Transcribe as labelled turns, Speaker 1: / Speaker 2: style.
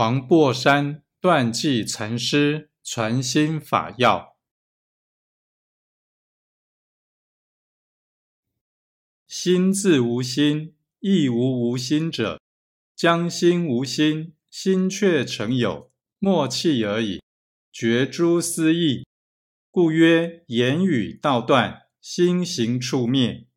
Speaker 1: 黄檗山断际禅师传心法要。心自无心，亦无无心者，将心无心，心却成有，默契而已，绝诸思意，故曰言语道断，心行处灭。